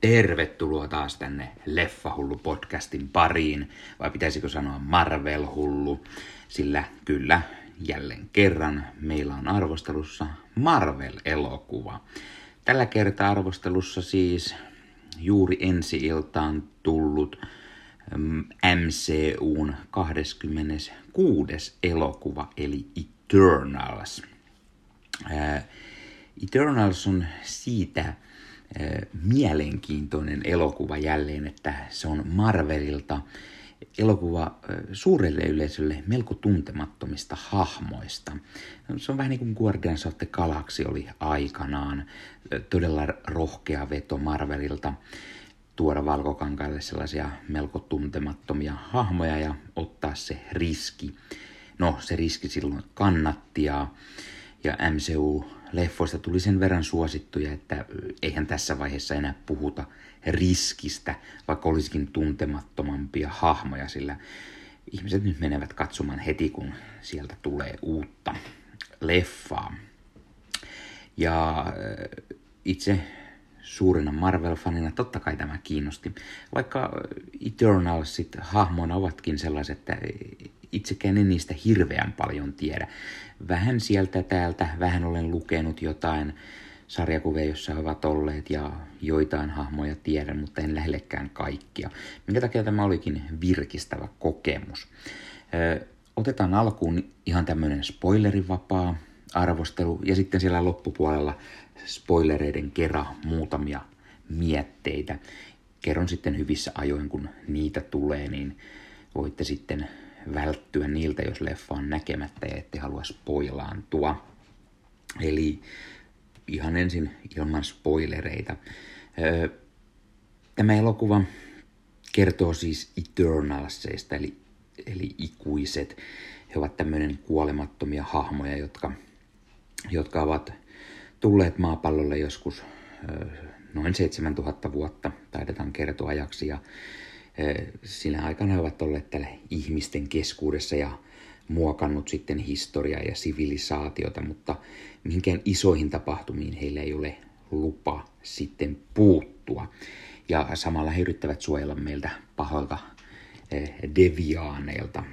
Tervetuloa taas tänne Leffahullu-podcastin pariin, vai pitäisikö sanoa Marvel-hullu, sillä kyllä jälleen kerran meillä on arvostelussa Marvel-elokuva. Tällä kertaa arvostelussa siis juuri ensi iltaan tullut MCUn 26. elokuva, eli Eternals. Eternals on siitä mielenkiintoinen elokuva jälleen, että se on Marvelilta elokuva suurelle yleisölle melko tuntemattomista hahmoista. Se on vähän niin kuin Guardians of the Galaxy oli aikanaan. Todella rohkea veto Marvelilta tuoda valkokankaille sellaisia melko tuntemattomia hahmoja ja ottaa se riski. No, se riski silloin kannatti ja, ja MCU leffoista tuli sen verran suosittuja, että eihän tässä vaiheessa enää puhuta riskistä, vaikka olisikin tuntemattomampia hahmoja, sillä ihmiset nyt menevät katsomaan heti, kun sieltä tulee uutta leffaa. Ja itse suurena Marvel-fanina totta kai tämä kiinnosti. Vaikka Eternalsit hahmona ovatkin sellaiset, että itsekään en niistä hirveän paljon tiedä. Vähän sieltä täältä, vähän olen lukenut jotain sarjakuvia, joissa ovat olleet ja joitain hahmoja tiedän, mutta en lähellekään kaikkia. Minkä takia tämä olikin virkistävä kokemus. Ö, otetaan alkuun ihan tämmöinen spoilerivapaa arvostelu ja sitten siellä loppupuolella spoilereiden kera muutamia mietteitä. Kerron sitten hyvissä ajoin, kun niitä tulee, niin voitte sitten välttyä niiltä, jos leffa on näkemättä ja ette halua spoilaantua. Eli ihan ensin ilman spoilereita. Tämä elokuva kertoo siis Eternalsseista, eli, eli ikuiset. He ovat tämmöinen kuolemattomia hahmoja, jotka, jotka ovat tulleet maapallolle joskus noin 7000 vuotta, taidetaan kertoa ajaksi, ja sinä aikana he ovat olleet tällä ihmisten keskuudessa ja muokannut sitten historiaa ja sivilisaatiota, mutta mihinkään isoihin tapahtumiin heillä ei ole lupa sitten puuttua. Ja samalla he yrittävät suojella meiltä pahoilta deviaaneilta,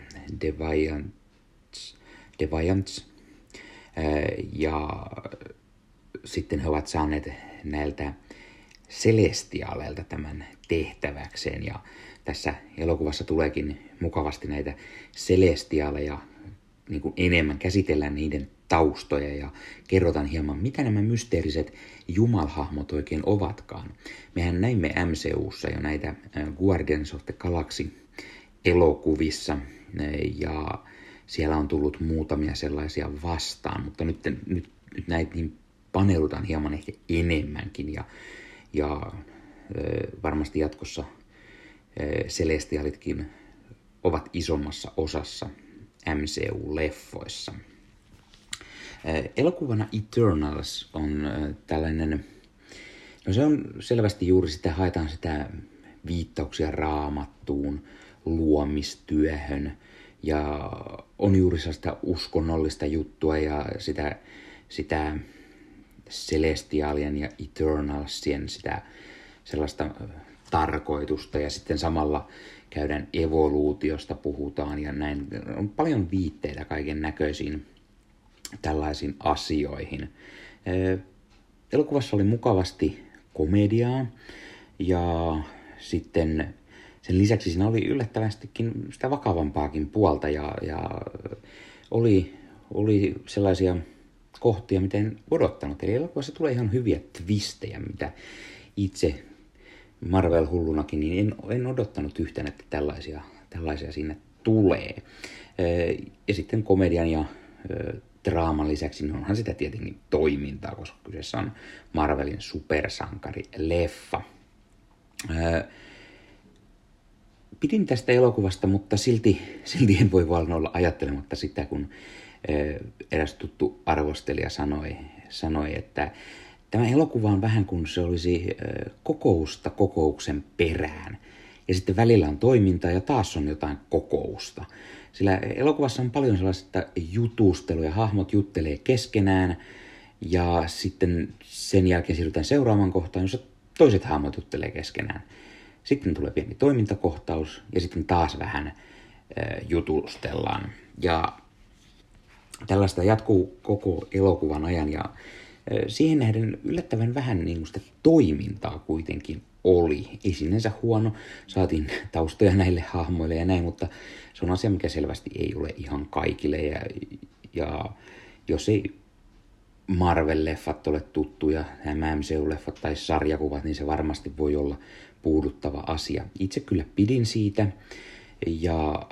deviants, deviants. Ja sitten he ovat saaneet näiltä celestiaaleilta tämän tehtäväkseen. Ja tässä elokuvassa tuleekin mukavasti näitä celestiaaleja niin kuin enemmän, käsitellään niiden taustoja. Ja kerrotaan hieman, mitä nämä mysteeriset jumalhahmot oikein ovatkaan. Mehän näimme MCUssa jo näitä Guardians of the Galaxy elokuvissa ja siellä on tullut muutamia sellaisia vastaan, mutta nyt, nyt, nyt näitä niin paneudutaan hieman ehkä enemmänkin ja, ja varmasti jatkossa Celestialitkin ovat isommassa osassa MCU-leffoissa. Elokuvana Eternals on tällainen, no se on selvästi juuri sitä, haetaan sitä viittauksia raamattuun, luomistyöhön ja on juuri sellaista uskonnollista juttua ja sitä, sitä Celestialien ja Eternalsien sitä sellaista tarkoitusta ja sitten samalla käydään evoluutiosta puhutaan ja näin. On paljon viitteitä kaiken näköisiin tällaisiin asioihin. Elokuvassa oli mukavasti komediaa ja sitten sen lisäksi siinä oli yllättävästikin sitä vakavampaakin puolta ja, ja oli, oli sellaisia kohtia, miten odottanut. Eli elokuvassa tulee ihan hyviä twistejä, mitä itse Marvel-hullunakin, niin en, en odottanut yhtään, että tällaisia, tällaisia sinne tulee. Ja sitten komedian ja draaman lisäksi niin onhan sitä tietenkin toimintaa, koska kyseessä on Marvelin supersankari-leffa. Pidin tästä elokuvasta, mutta silti, silti en voi vaan olla ajattelematta sitä, kun eräs tuttu arvostelija sanoi, sanoi että Tämä elokuva on vähän kuin se olisi kokousta kokouksen perään. Ja sitten välillä on toimintaa ja taas on jotain kokousta. Sillä elokuvassa on paljon sellaista jutustelua ja hahmot juttelee keskenään. Ja sitten sen jälkeen siirrytään seuraavaan kohtaan, jossa toiset hahmot juttelee keskenään. Sitten tulee pieni toimintakohtaus ja sitten taas vähän jutustellaan. Ja tällaista jatkuu koko elokuvan ajan ja siihen nähden yllättävän vähän niin sitä toimintaa kuitenkin oli. Ei sinänsä huono, saatiin taustoja näille hahmoille ja näin, mutta se on asia, mikä selvästi ei ole ihan kaikille. Ja, ja jos ei Marvel-leffat ole tuttuja, nämä MCU-leffat tai sarjakuvat, niin se varmasti voi olla puuduttava asia. Itse kyllä pidin siitä ja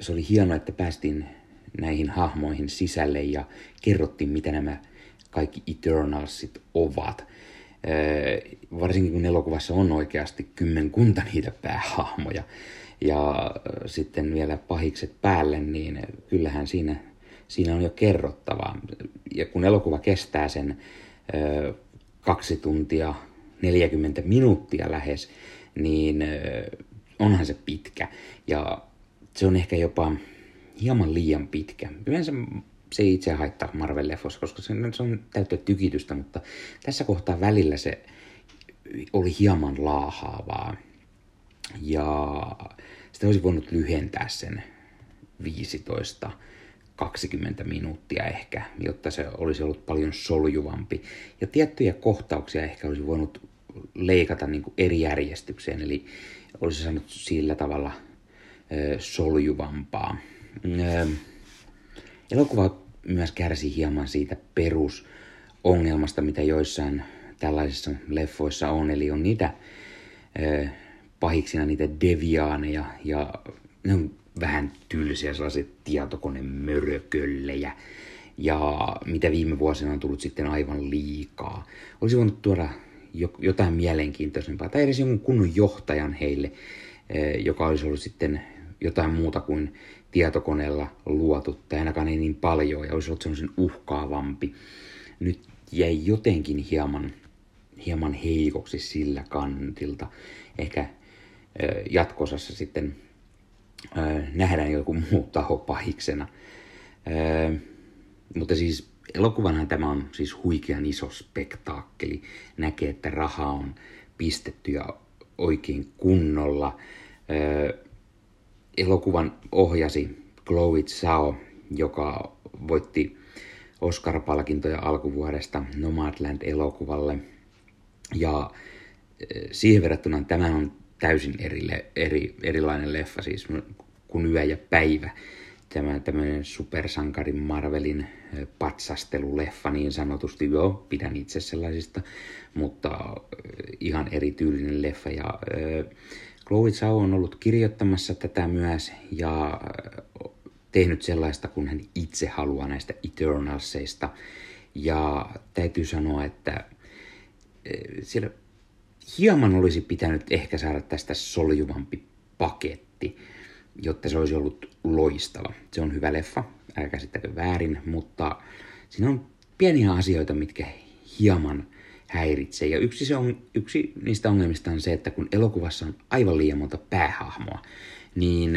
se oli hienoa, että päästiin näihin hahmoihin sisälle ja kerrottiin, mitä nämä kaikki Eternalsit ovat. Varsinkin kun elokuvassa on oikeasti kymmenkunta niitä päähahmoja ja sitten vielä pahikset päälle, niin kyllähän siinä, siinä on jo kerrottavaa. Ja kun elokuva kestää sen kaksi tuntia 40 minuuttia lähes, niin onhan se pitkä. Ja se on ehkä jopa hieman liian pitkä. Yleensä se ei itse haittaa Marvel-leffossa, koska se, on täyttä tykitystä, mutta tässä kohtaa välillä se oli hieman laahaavaa. Ja sitä olisi voinut lyhentää sen 15 20 minuuttia ehkä, jotta se olisi ollut paljon soljuvampi. Ja tiettyjä kohtauksia ehkä olisi voinut leikata niin kuin eri järjestykseen, eli olisi saanut sillä tavalla ö, soljuvampaa. Ö, elokuva myös kärsi hieman siitä perusongelmasta, mitä joissain tällaisissa leffoissa on, eli on niitä ö, pahiksina niitä deviaaneja ja ne on vähän tylsiä sellaisia tietokonemörköllejä ja mitä viime vuosina on tullut sitten aivan liikaa. Olisi voinut tuoda jotain mielenkiintoisempaa tai edes jonkun kunnon johtajan heille, eh, joka olisi ollut sitten jotain muuta kuin tietokoneella luotu, tai ainakaan ei niin paljon, ja olisi ollut semmoisen uhkaavampi. Nyt jäi jotenkin hieman, hieman heikoksi sillä kantilta. Ehkä eh, jatkosassa sitten nähdään joku muu taho pahiksena. Mutta siis elokuvanhan tämä on siis huikean iso spektaakkeli. Näkee, että raha on pistetty ja oikein kunnolla. elokuvan ohjasi Chloe Zhao, joka voitti Oscar-palkintoja alkuvuodesta Nomadland-elokuvalle. Ja siihen verrattuna tämä on täysin eri, eri, erilainen leffa, siis kuin Yö ja päivä tämä tämmöinen supersankarin Marvelin patsasteluleffa niin sanotusti. Joo, pidän itse sellaisista, mutta ihan erityylinen leffa. Ja Chloe Zhao on ollut kirjoittamassa tätä myös ja tehnyt sellaista, kun hän itse haluaa näistä Eternalseista. Ja täytyy sanoa, että siellä hieman olisi pitänyt ehkä saada tästä soljuvampi paketti jotta se olisi ollut loistava. Se on hyvä leffa, älkää käsittäkö väärin, mutta siinä on pieniä asioita, mitkä hieman häiritsee. Ja yksi, se on, yksi niistä ongelmista on se, että kun elokuvassa on aivan liian monta päähahmoa, niin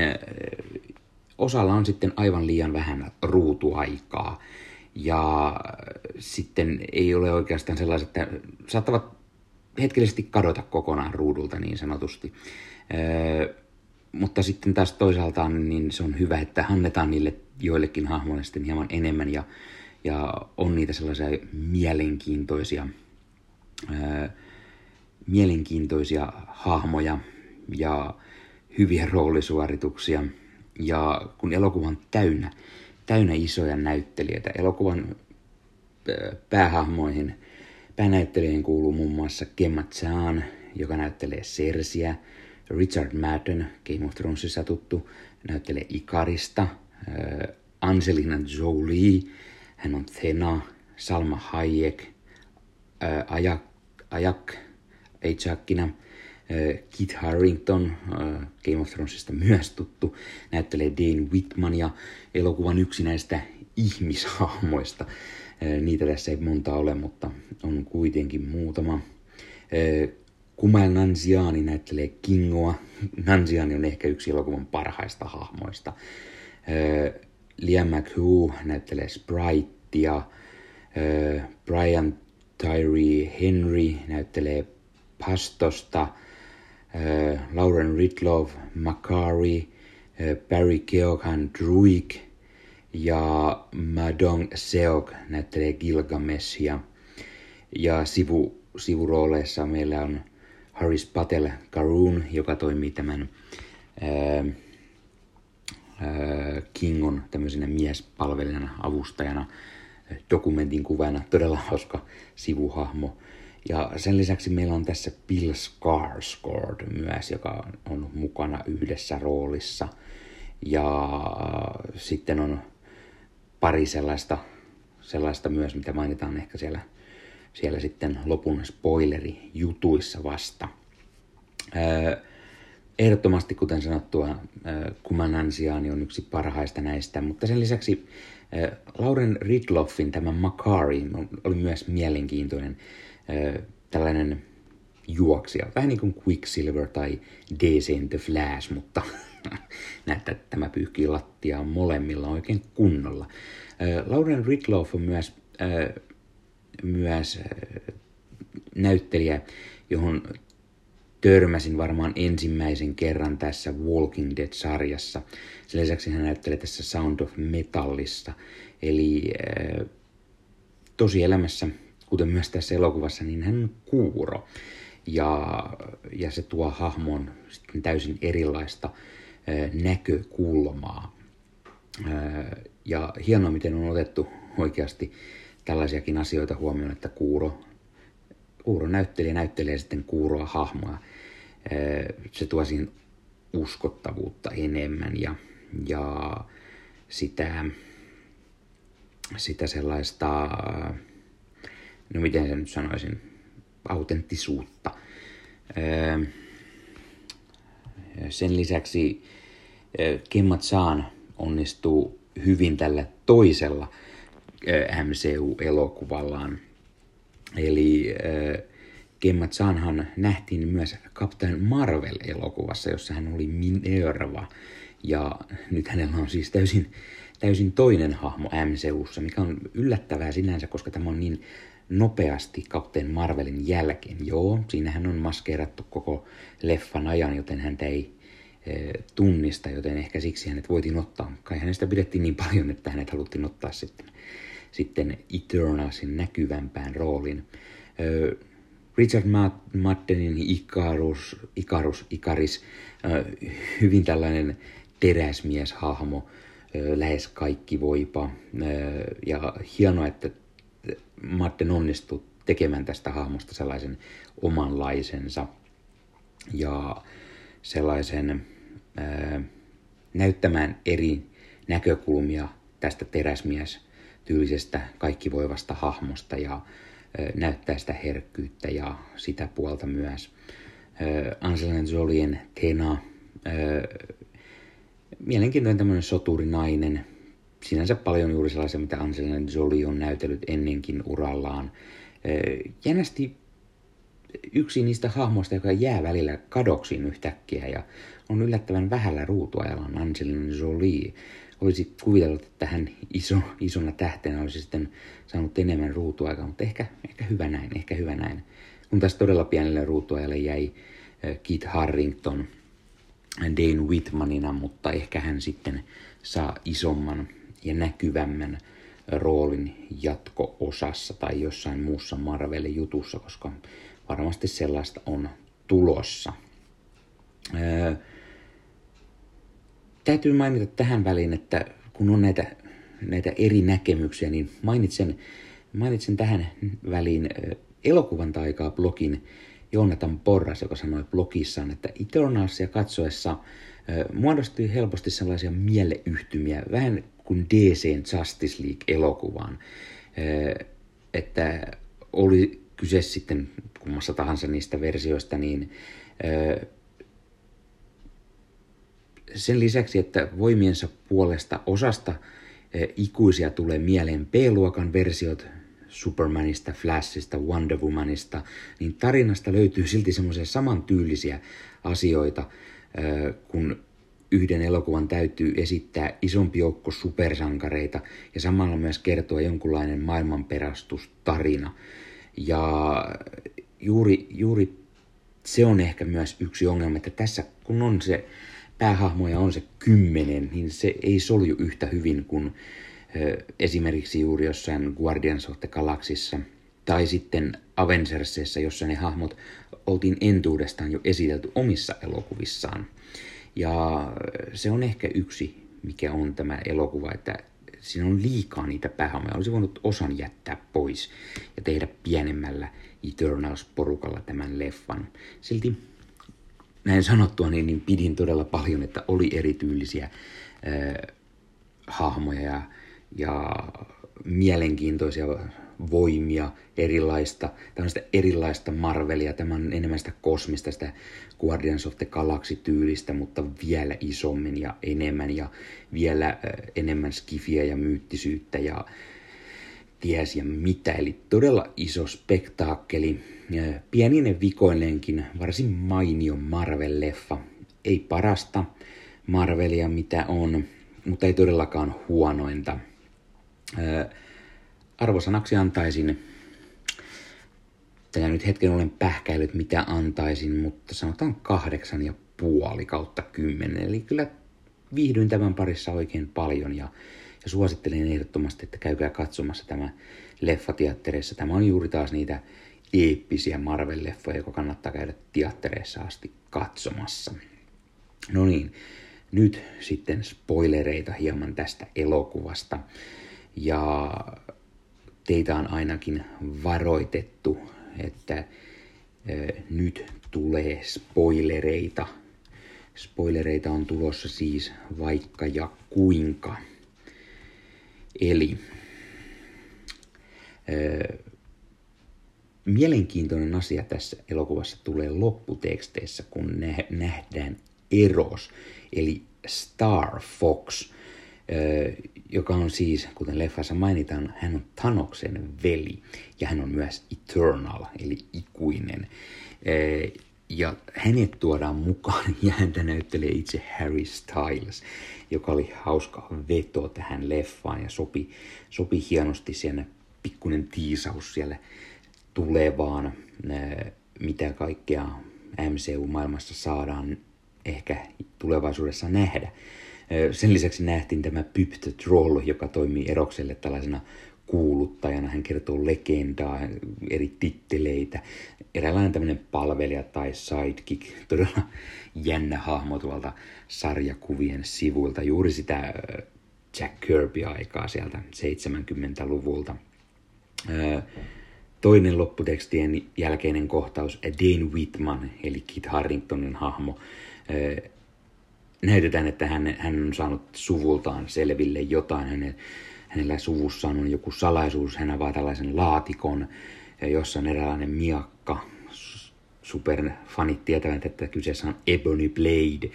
osalla on sitten aivan liian vähän ruutuaikaa. Ja sitten ei ole oikeastaan sellaiset, että saattavat hetkellisesti kadota kokonaan ruudulta niin sanotusti mutta sitten taas toisaalta niin se on hyvä, että annetaan niille joillekin hahmoille sitten hieman enemmän ja, ja on niitä sellaisia mielenkiintoisia, ää, mielenkiintoisia hahmoja ja hyviä roolisuorituksia. Ja kun elokuva on täynnä, täynnä isoja näyttelijöitä, elokuvan päähahmoihin, päänäyttelijöihin kuuluu muun muassa Gemma Chan, joka näyttelee Sersiä, Richard Madden, Game of Thronesissa tuttu, näyttelee Ikarista. Äh, Angelina Jolie, hän on Thena. Salma Hayek, äh, Ajak, Ajak Ajakkina. Äh, Kit Harrington, Game of Thronesista myös tuttu, näyttelee Dane Whitman ja elokuvan yksi näistä ihmishahmoista. Niitä tässä ei monta ole, mutta on kuitenkin muutama. Kumail Nanjiani näyttelee Kingoa. Nanjiani on ehkä yksi elokuvan parhaista hahmoista. Liam McHugh näyttelee Spritea. Brian Tyree Henry näyttelee Pastosta, Lauren Ridloff, Macari, Barry Keoghan Druig ja Madong Seok näyttelee Gilgameshia. Ja sivu, sivurooleissa meillä on Haris Patel Karun, joka toimii tämän ää, ää, Kingon tämmöisenä miespalvelijana, avustajana, dokumentin kuvana, todella hauska sivuhahmo. Ja sen lisäksi meillä on tässä Bill Skarsgård myös, joka on mukana yhdessä roolissa. Ja sitten on pari sellaista, sellaista myös, mitä mainitaan ehkä siellä, siellä sitten lopun spoileri jutuissa vasta. ehdottomasti, kuten sanottua, Kumanansiaani on yksi parhaista näistä, mutta sen lisäksi Lauren Ridloffin tämä Macari oli myös mielenkiintoinen tällainen juoksija. Vähän niin kuin Quicksilver tai DC in the Flash, mutta näyttää, että tämä pyyhkii lattiaa molemmilla oikein kunnolla. Lauren Ridloff on myös, myös näyttelijä, johon törmäsin varmaan ensimmäisen kerran tässä Walking Dead-sarjassa. Sen lisäksi hän näyttelee tässä Sound of Metallissa. Eli tosi elämässä kuten myös tässä elokuvassa, niin hän on kuuro. Ja, ja se tuo hahmoon sitten täysin erilaista näkökulmaa. Ja hienoa, miten on otettu oikeasti tällaisiakin asioita huomioon, että kuuro, kuuro näyttelijä näyttelee sitten kuuroa hahmoa. Se tuo siihen uskottavuutta enemmän ja, ja sitä, sitä sellaista no miten sen nyt sanoisin, autenttisuutta. Sen lisäksi Kimmat Saan onnistuu hyvin tällä toisella MCU-elokuvallaan. Eli Kemmat Saanhan nähtiin myös Captain Marvel-elokuvassa, jossa hän oli Minerva. Ja nyt hänellä on siis täysin, täysin toinen hahmo MCUssa, mikä on yllättävää sinänsä, koska tämä on niin nopeasti Captain Marvelin jälkeen. Joo, siinähän on maskeerattu koko leffan ajan, joten häntä ei tunnista, joten ehkä siksi hänet voitiin ottaa. Kai hänestä pidettiin niin paljon, että hänet haluttiin ottaa sitten, sitten Eternalsin näkyvämpään roolin. E, Richard Maddenin Icarus, Icarus, Icaris, e, hyvin tällainen teräsmieshahmo, lähes kaikki voipa. Ja hienoa, että Martin onnistui tekemään tästä hahmosta sellaisen omanlaisensa ja sellaisen näyttämään eri näkökulmia tästä teräsmies tyylisestä kaikkivoivasta hahmosta ja ää, näyttää sitä herkkyyttä ja sitä puolta myös. Angelina Jolien Tena, mielenkiintoinen tämmöinen soturinainen, sinänsä paljon juuri sellaisia, mitä Angelina Jolie on näytellyt ennenkin urallaan. Jännästi yksi niistä hahmoista, joka jää välillä kadoksiin yhtäkkiä ja on yllättävän vähällä ruutuajalla on Angelina Jolie. Olisi kuvitellut, että hän iso, isona tähtenä olisi sitten saanut enemmän ruutuaikaa, mutta ehkä, ehkä hyvä näin, ehkä hyvä näin. Kun tässä todella pienelle ruutuajalle jäi Kit Harrington Dane Whitmanina, mutta ehkä hän sitten saa isomman ja näkyvämmän roolin jatko-osassa tai jossain muussa Marvelin jutussa, koska varmasti sellaista on tulossa. Öö, täytyy mainita tähän väliin, että kun on näitä, näitä eri näkemyksiä, niin mainitsen, mainitsen tähän väliin elokuvan taikaa blogin Jonathan Porras, joka sanoi blogissaan, että Eternalsia katsoessa muodostui helposti sellaisia mieleyhtymiä, vähän kuin DC Justice League-elokuvaan. Että oli kyse sitten kummassa tahansa niistä versioista, niin sen lisäksi, että voimiensa puolesta osasta ikuisia tulee mieleen B-luokan versiot Supermanista, Flashista, Wonder Womanista, niin tarinasta löytyy silti semmoisia samantyylisiä asioita, kun yhden elokuvan täytyy esittää isompi joukko supersankareita ja samalla myös kertoa jonkunlainen maailmanperastustarina. Ja juuri, juuri se on ehkä myös yksi ongelma, että tässä kun on se päähahmo ja on se kymmenen, niin se ei solju yhtä hyvin kuin esimerkiksi juuri jossain Guardians of the Galaxissa tai sitten Avengersissa, jossa ne hahmot oltiin entuudestaan jo esitelty omissa elokuvissaan. Ja se on ehkä yksi, mikä on tämä elokuva, että siinä on liikaa niitä päähahmoja. Olisi voinut osan jättää pois ja tehdä pienemmällä Eternals-porukalla tämän leffan. Silti näin sanottua, niin, niin pidin todella paljon, että oli erityylisiä äh, hahmoja ja, ja mielenkiintoisia voimia, erilaista, tämmöistä erilaista Marvelia, tämä on enemmän sitä kosmista, sitä Guardians of the Galaxy-tyylistä, mutta vielä isommin ja enemmän ja vielä enemmän skifiä ja myyttisyyttä ja ties ja mitä. Eli todella iso spektaakkeli, pieninen vikoinenkin, varsin mainio Marvel-leffa. Ei parasta Marvelia mitä on, mutta ei todellakaan huonointa arvosanaksi antaisin, tätä nyt hetken olen pähkäillyt mitä antaisin, mutta sanotaan kahdeksan ja puoli kautta kymmenen. Eli kyllä viihdyin tämän parissa oikein paljon ja, ja suosittelen ehdottomasti, että käykää katsomassa tämä leffateattereissa. Tämä on juuri taas niitä eeppisiä Marvel-leffoja, joka kannattaa käydä teattereissa asti katsomassa. No niin, nyt sitten spoilereita hieman tästä elokuvasta. Ja teitä on ainakin varoitettu, että nyt tulee spoilereita. Spoilereita on tulossa siis vaikka ja kuinka. Eli mielenkiintoinen asia tässä elokuvassa tulee lopputeksteissä, kun nähdään Eros, eli Star Fox, joka on siis, kuten leffassa mainitaan, hän on Thanoksen veli ja hän on myös eternal, eli ikuinen. Ja hänet tuodaan mukaan ja häntä näyttelee itse Harry Styles, joka oli hauska veto tähän leffaan ja sopi, sopi hienosti siellä pikkuinen tiisaus siellä tulevaan, mitä kaikkea MCU-maailmassa saadaan ehkä tulevaisuudessa nähdä. Sen lisäksi nähtiin tämä Pyp the Troll, joka toimii Erokselle tällaisena kuuluttajana. Hän kertoo legendaa, eri titteleitä. Eräänlainen tämmöinen palvelija tai sidekick. Todella jännä hahmo tuolta sarjakuvien sivuilta. Juuri sitä Jack Kirby-aikaa sieltä 70-luvulta. Toinen lopputekstien jälkeinen kohtaus, Dane Whitman, eli Kit Harringtonin hahmo, näytetään, että hän, hän on saanut suvultaan selville jotain. Hänen, hänellä suvussaan on joku salaisuus. Hän avaa tällaisen laatikon, jossa on eräänlainen miakka. Superfanit tietävät, että kyseessä on Ebony Blade.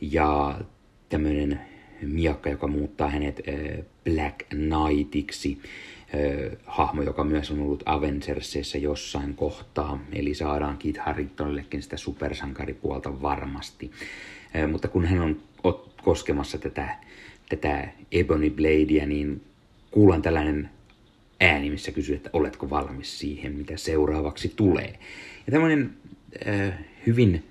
Ja tämmöinen miakka, joka muuttaa hänet Black Knightiksi. Hahmo, joka myös on ollut Avengersissa jossain kohtaa. Eli saadaan Kit Harringtonillekin sitä supersankaripuolta varmasti. Mutta kun hän on koskemassa tätä, tätä Ebony Bladea, niin kuulan tällainen ääni, missä kysyy, että oletko valmis siihen, mitä seuraavaksi tulee. Ja tämmöinen äh, hyvin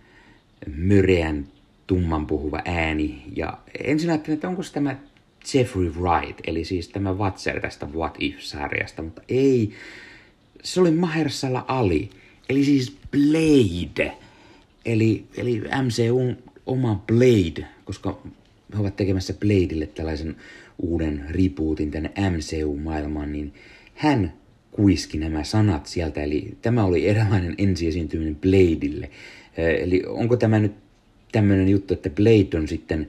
möreän, tumman puhuva ääni. Ja ensin ajattelin, että onko se tämä Jeffrey Wright, eli siis tämä Watcher tästä What If-sarjasta, mutta ei. Se oli Mahershala Ali, eli siis Blade. Eli, eli MCUn oma Blade, koska he ovat tekemässä Bladeille tällaisen uuden rebootin tänne MCU-maailmaan, niin hän kuiski nämä sanat sieltä, eli tämä oli eräänlainen ensiesiintyminen Bladeille. Eli onko tämä nyt tämmöinen juttu, että Blade on sitten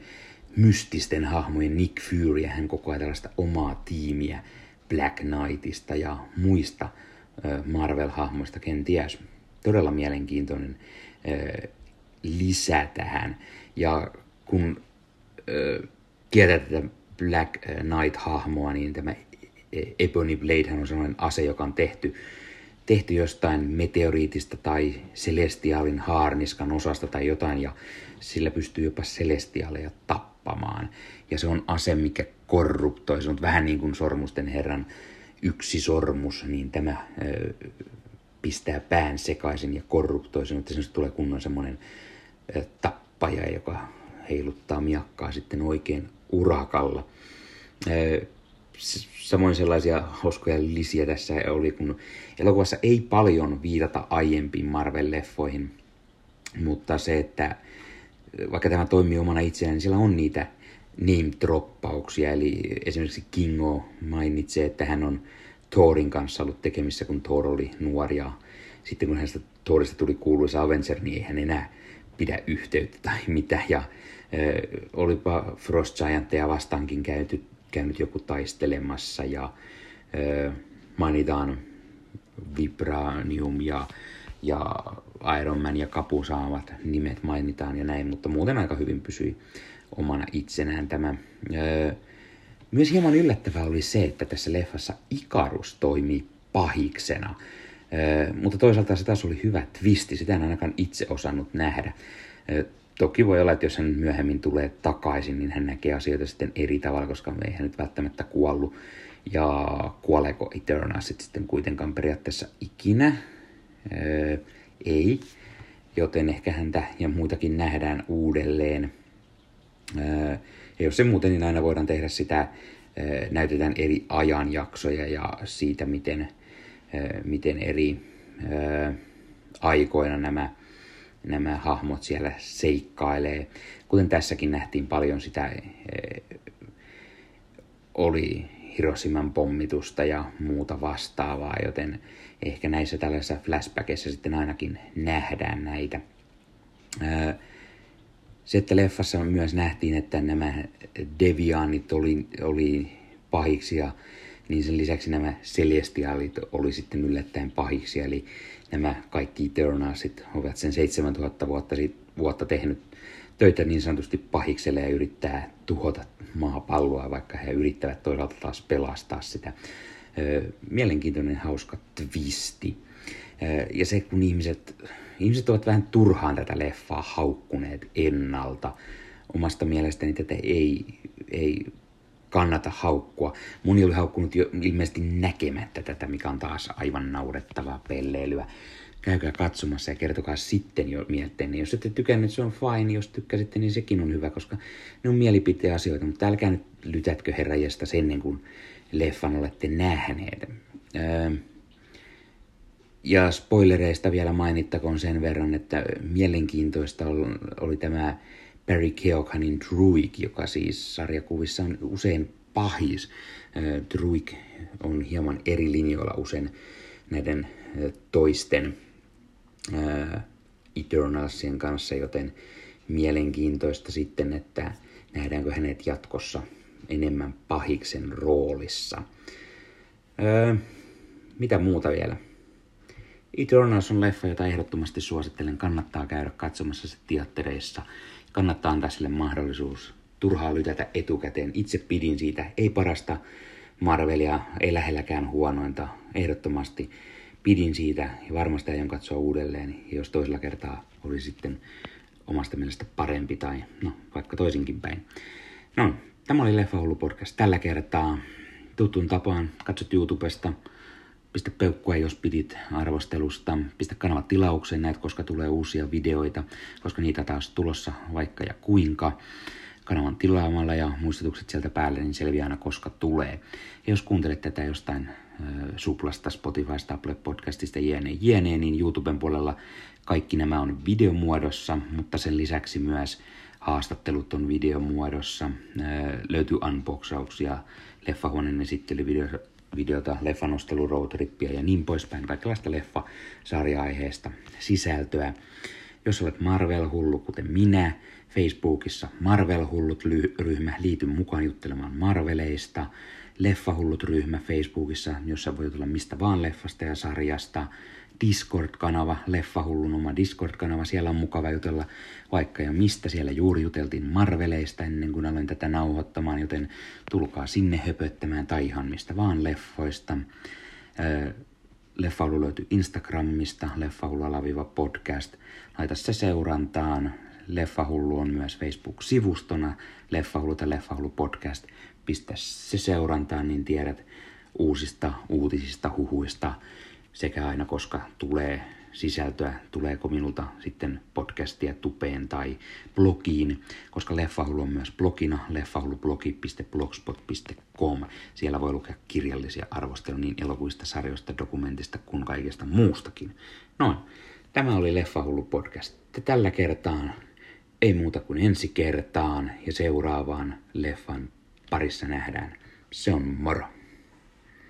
mystisten hahmojen Nick Fury ja hän koko ajan tällaista omaa tiimiä Black Knightista ja muista Marvel-hahmoista, kenties. Todella mielenkiintoinen lisä tähän. Ja kun tietää tätä Black Knight-hahmoa, niin tämä Ebony Blade on sellainen ase, joka on tehty, tehty jostain meteoriitista tai celestiaalin haarniskan osasta tai jotain, ja sillä pystyy jopa celestiaaleja tappamaan. Ja se on ase, mikä korruptoi, se on vähän niin kuin sormusten herran yksi sormus, niin tämä pistää pään sekaisin ja korruptoi sen, että tulee kunnon semmoinen tappaja, joka heiluttaa miakkaa sitten oikein urakalla. Samoin sellaisia hauskoja lisiä tässä oli, kun elokuvassa ei paljon viitata aiempiin Marvel-leffoihin, mutta se, että vaikka tämä toimii omana itseään, niin siellä on niitä name-droppauksia, eli esimerkiksi Kingo mainitsee, että hän on Thorin kanssa ollut tekemissä, kun Thor oli nuori ja sitten kun hänestä Thorista tuli kuuluisa Avenger, niin ei hän enää pidä yhteyttä tai mitä. Ja ö, olipa Frost Giantteja vastaankin käyty, käynyt joku taistelemassa ja ö, mainitaan Vibranium ja, ja Iron Man ja Kapu saavat nimet mainitaan ja näin, mutta muuten aika hyvin pysyi omana itsenään tämä. Ö, myös hieman yllättävää oli se, että tässä leffassa Ikarus toimii pahiksena. Mutta toisaalta se taas oli hyvä twisti, sitä en ainakaan itse osannut nähdä. Toki voi olla, että jos hän myöhemmin tulee takaisin, niin hän näkee asioita sitten eri tavalla, koska ei hän nyt välttämättä kuollut. Ja kuoleeko Eternasit sitten kuitenkaan periaatteessa ikinä? Ei. Joten ehkä häntä ja muitakin nähdään uudelleen. Ja jos se muuten, niin aina voidaan tehdä sitä, näytetään eri ajanjaksoja ja siitä, miten, miten eri aikoina nämä, nämä hahmot siellä seikkailee. Kuten tässäkin nähtiin paljon sitä, oli Hiroshiman pommitusta ja muuta vastaavaa, joten ehkä näissä tällaisissa flashbackissa sitten ainakin nähdään näitä. Se, että leffassa myös nähtiin, että nämä deviaanit oli, oli pahiksi ja niin sen lisäksi nämä celestiaalit oli sitten yllättäen pahiksi, eli nämä kaikki Eternalsit ovat sen 7000 vuotta, vuotta tehnyt töitä niin sanotusti pahikselle ja yrittää tuhota maapalloa, vaikka he yrittävät toisaalta taas pelastaa sitä. Mielenkiintoinen, hauska twisti. Ja se, kun ihmiset, ihmiset ovat vähän turhaan tätä leffaa haukkuneet ennalta. Omasta mielestäni tätä ei, ei kannata haukkua. Moni oli haukkunut jo ilmeisesti näkemättä tätä, mikä on taas aivan naurettavaa pelleilyä käykää katsomassa ja kertokaa sitten jo mielteenne. Jos ette tykänneet, se on fine. Jos tykkäsitte, niin sekin on hyvä, koska ne on mielipiteen asioita. Mutta älkää nyt lytätkö herrajesta sen, kuin leffan olette nähneet. Öö, ja spoilereista vielä mainittakoon sen verran, että mielenkiintoista oli tämä Barry Keoghanin Druig, joka siis sarjakuvissa on usein pahis. Druig on hieman eri linjoilla usein näiden toisten Eternalsien kanssa, joten mielenkiintoista sitten, että nähdäänkö hänet jatkossa enemmän pahiksen roolissa. Öö, mitä muuta vielä? Eternals on leffa, jota ehdottomasti suosittelen. Kannattaa käydä katsomassa se teattereissa. Kannattaa antaa sille mahdollisuus. Turhaa lytätä etukäteen. Itse pidin siitä. Ei parasta Marvelia, ei lähelläkään huonointa. Ehdottomasti pidin siitä ja varmasti aion katsoa uudelleen. Jos toisella kertaa oli sitten omasta mielestä parempi tai no vaikka toisinkin päin. No, tämä oli Leffa Hullu podcast tällä kertaa. Tuttuun tapaan katsot YouTubesta, pistä peukkua jos pidit arvostelusta, pistä kanava tilaukseen näet, koska tulee uusia videoita, koska niitä taas tulossa vaikka ja kuinka kanavan tilaamalla ja muistutukset sieltä päälle, niin selviää aina koska tulee. Ja jos kuuntelet tätä jostain Suplasta, Spotifysta, Apple Podcastista, jne, jne, niin YouTuben puolella kaikki nämä on videomuodossa, mutta sen lisäksi myös haastattelut on videomuodossa. Löytyy unboxauksia, leffahuoneen esittelyvideota, videota, leffanostelua, roadtrippiä ja niin poispäin, kaikenlaista leffa-sarja-aiheesta sisältöä. Jos olet Marvel-hullu, kuten minä, Facebookissa Marvel-hullut-ryhmä, liity mukaan juttelemaan Marveleista – Leffahullut-ryhmä Facebookissa, jossa voi tulla mistä vaan leffasta ja sarjasta. Discord-kanava, Leffahullun oma Discord-kanava, siellä on mukava jutella vaikka ja mistä. Siellä juuri juteltiin Marveleista ennen kuin aloin tätä nauhoittamaan, joten tulkaa sinne höpöttämään tai ihan mistä vaan leffoista. Leffahullu löytyy Instagramista, leffahullu-podcast. Laita se seurantaan. Leffahullu on myös Facebook-sivustona, Leffahullu tai Leffahullu podcast pistä se seurantaan, niin tiedät uusista uutisista, huhuista, sekä aina koska tulee sisältöä, tuleeko minulta sitten podcastia tupeen tai blogiin, koska Leffahullu on myös blogina, leffahulublogi.blogspot.com. Siellä voi lukea kirjallisia arvosteluja niin elokuvista, sarjoista, dokumentista kuin kaikesta muustakin. Noin, tämä oli Leffahullu podcast. Tällä kertaa ei muuta kuin ensi kertaan ja seuraavaan leffan parissa nähdään. Se on moro.